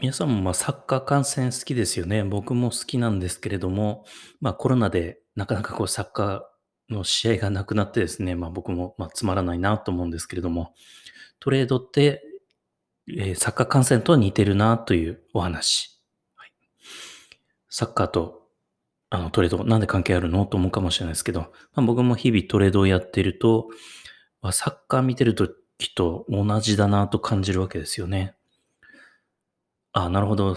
皆さんもまあサッカー観戦好きですよね。僕も好きなんですけれども、まあコロナでなかなかこうサッカーの試合がなくなってですね、まあ僕もまあつまらないなと思うんですけれども、トレードって、えーサッカー観戦とは似てるなというお話。はいサッカーとあのトレードなんで関係あるのと思うかもしれないですけど、まあ、僕も日々トレードをやっていると、まあサッカー見てる時と同じだなと感じるわけですよね。あなるほど。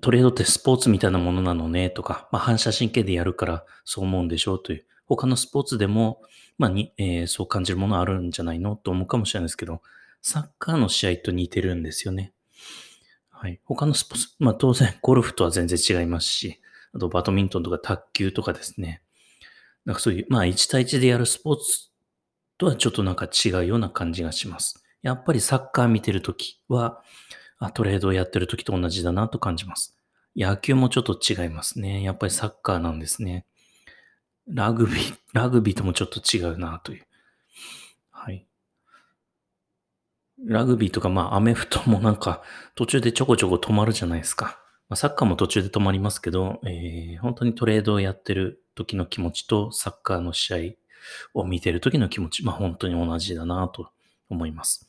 トレードってスポーツみたいなものなのねとか、まあ、反射神経でやるからそう思うんでしょうという、他のスポーツでも、まあにえーそう感じるものあるんじゃないのと思うかもしれないですけど、サッカーの試合と似てるんですよね。はい。他のスポーツ、まあ当然ゴルフとは全然違いますし、あとバドミントンとか卓球とかですね。なんかそういう、まあ1対1でやるスポーツとはちょっとなんか違うような感じがします。やっぱりサッカー見てるときは、あ、トレードをやってる時と同じだなと感じます。野球もちょっと違いますね。やっぱりサッカーなんですね。ラグビー、ラグビーともちょっと違うなという。はい。ラグビーとか、まあ、アメフトもなんか、途中でちょこちょこ止まるじゃないですか。まあ、サッカーも途中で止まりますけど、えー、本当にトレードをやってる時の気持ちと、サッカーの試合を見てる時の気持ち、まあ、本当に同じだなと思います。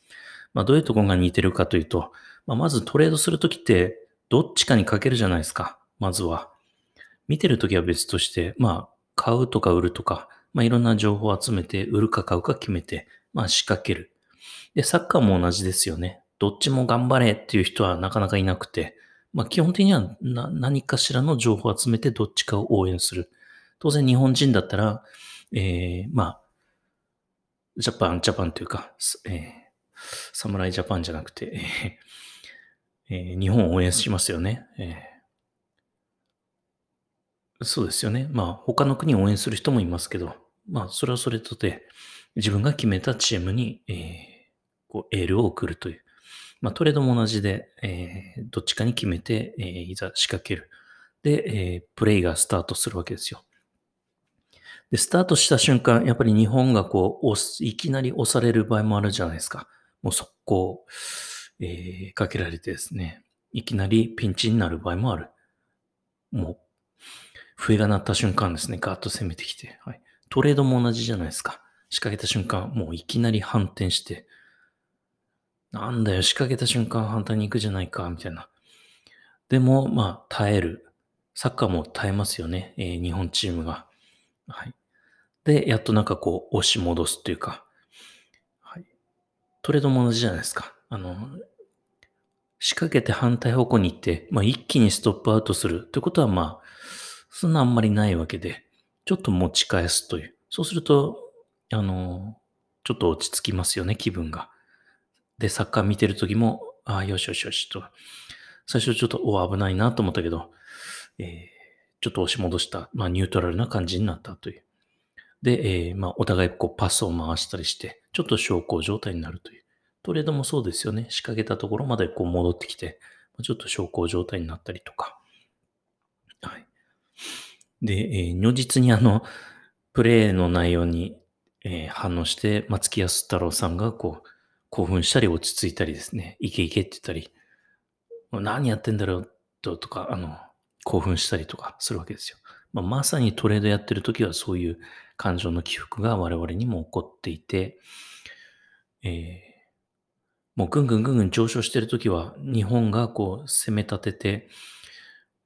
まあ、どういうところが似てるかというと、まあ、まずトレードするときって、どっちかにかけるじゃないですか。まずは。見てるときは別として、まあ、買うとか売るとか、まあ、いろんな情報を集めて、売るか買うか決めて、まあ、仕掛ける。で、サッカーも同じですよね。どっちも頑張れっていう人はなかなかいなくて、まあ、基本的には何かしらの情報を集めてどっちかを応援する。当然日本人だったら、えー、まあ、ジャパン、ジャパンというか、えー、侍ジャパンじゃなくて、えー、日本を応援しますよね。えー、そうですよね。まあ、他の国を応援する人もいますけど、まあ、それはそれとて、自分が決めたチームに、えー、こうエールを送るという。まあ、トレードも同じで、えー、どっちかに決めて、えー、いざ仕掛ける。で、えー、プレイがスタートするわけですよ。で、スタートした瞬間、やっぱり日本がこう、いきなり押される場合もあるじゃないですか。もう速攻、えー、かけられてですね、いきなりピンチになる場合もある。もう、笛が鳴った瞬間ですね、ガーッと攻めてきて、はい。トレードも同じじゃないですか。仕掛けた瞬間、もういきなり反転して、なんだよ、仕掛けた瞬間反対に行くじゃないか、みたいな。でも、まあ、耐える。サッカーも耐えますよね、えー、日本チームが。はい。で、やっとなんかこう、押し戻すというか、はい。トレードも同じじゃないですか。あの、仕掛けて反対方向に行って、まあ、一気にストップアウトするということは、まあ、そんなあんまりないわけで、ちょっと持ち返すという。そうすると、あの、ちょっと落ち着きますよね、気分が。で、サッカー見てる時も、ああ、よしよしよしと。最初ちょっと、お、危ないなと思ったけど、えー、ちょっと押し戻した、まあ、ニュートラルな感じになったという。で、えー、まあ、お互いこうパスを回したりして、ちょっと昇降状態になるという。トレードもそうですよね。仕掛けたところまでこう戻ってきて、ちょっと昇降状態になったりとか。はい。で、えー、如実にあの、プレイの内容に、えー、反応して、松木安太郎さんがこう、興奮したり落ち着いたりですね、いけいけって言ったり、何やってんだろう？ととか、あの、興奮したりとかするわけですよ。まあ、まさにトレードやってる時はそういう感情の起伏が我々にも起こっていて、えーもうぐんぐんぐんぐん上昇してるときは、日本がこう攻め立てて、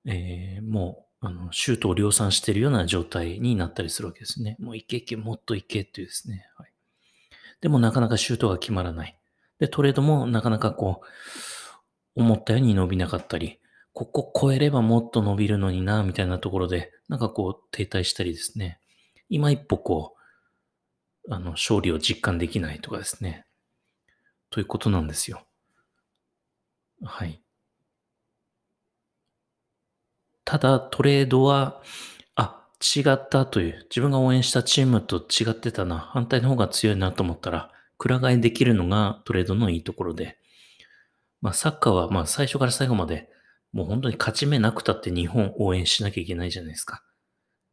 えー、もう、あの、シュートを量産しているような状態になったりするわけですね。もういけいけ、もっといけっていうですね。はい、でもなかなかシュートが決まらない。で、トレードもなかなかこう、思ったように伸びなかったり、ここ超えればもっと伸びるのにな、みたいなところで、なんかこう停滞したりですね。今一歩こう、あの、勝利を実感できないとかですね。ということなんですよ。はい。ただ、トレードは、あ、違ったという、自分が応援したチームと違ってたな、反対の方が強いなと思ったら、くら替えできるのがトレードのいいところで、まあ、サッカーは、まあ、最初から最後まで、もう本当に勝ち目なくたって日本応援しなきゃいけないじゃないですか。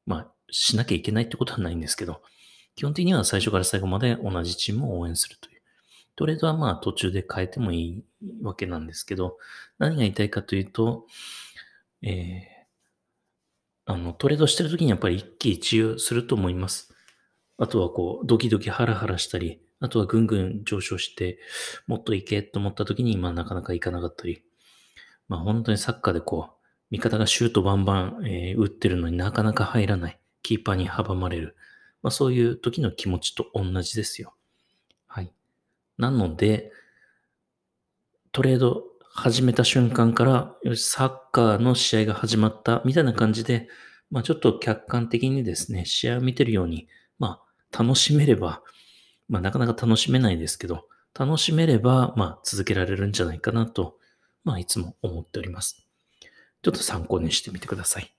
まあ、しなきゃいけないってことはないんですけど、基本的には最初から最後まで同じチームを応援するという。トレードはまあ途中で変えてもいいわけなんですけど、何が言いたいかというと、えー、あの、トレードしてる時にやっぱり一喜一憂すると思います。あとはこう、ドキドキハラハラしたり、あとはぐんぐん上昇して、もっといけと思った時に、まあなかなかいかなかったり、まあ本当にサッカーでこう、味方がシュートバンバン、えー、打ってるのになかなか入らない。キーパーに阻まれる。まあそういう時の気持ちと同じですよ。なので、トレード始めた瞬間から、よし、サッカーの試合が始まったみたいな感じで、まあちょっと客観的にですね、試合を見てるように、まあ楽しめれば、まあなかなか楽しめないですけど、楽しめれば、まあ続けられるんじゃないかなと、まあいつも思っております。ちょっと参考にしてみてください。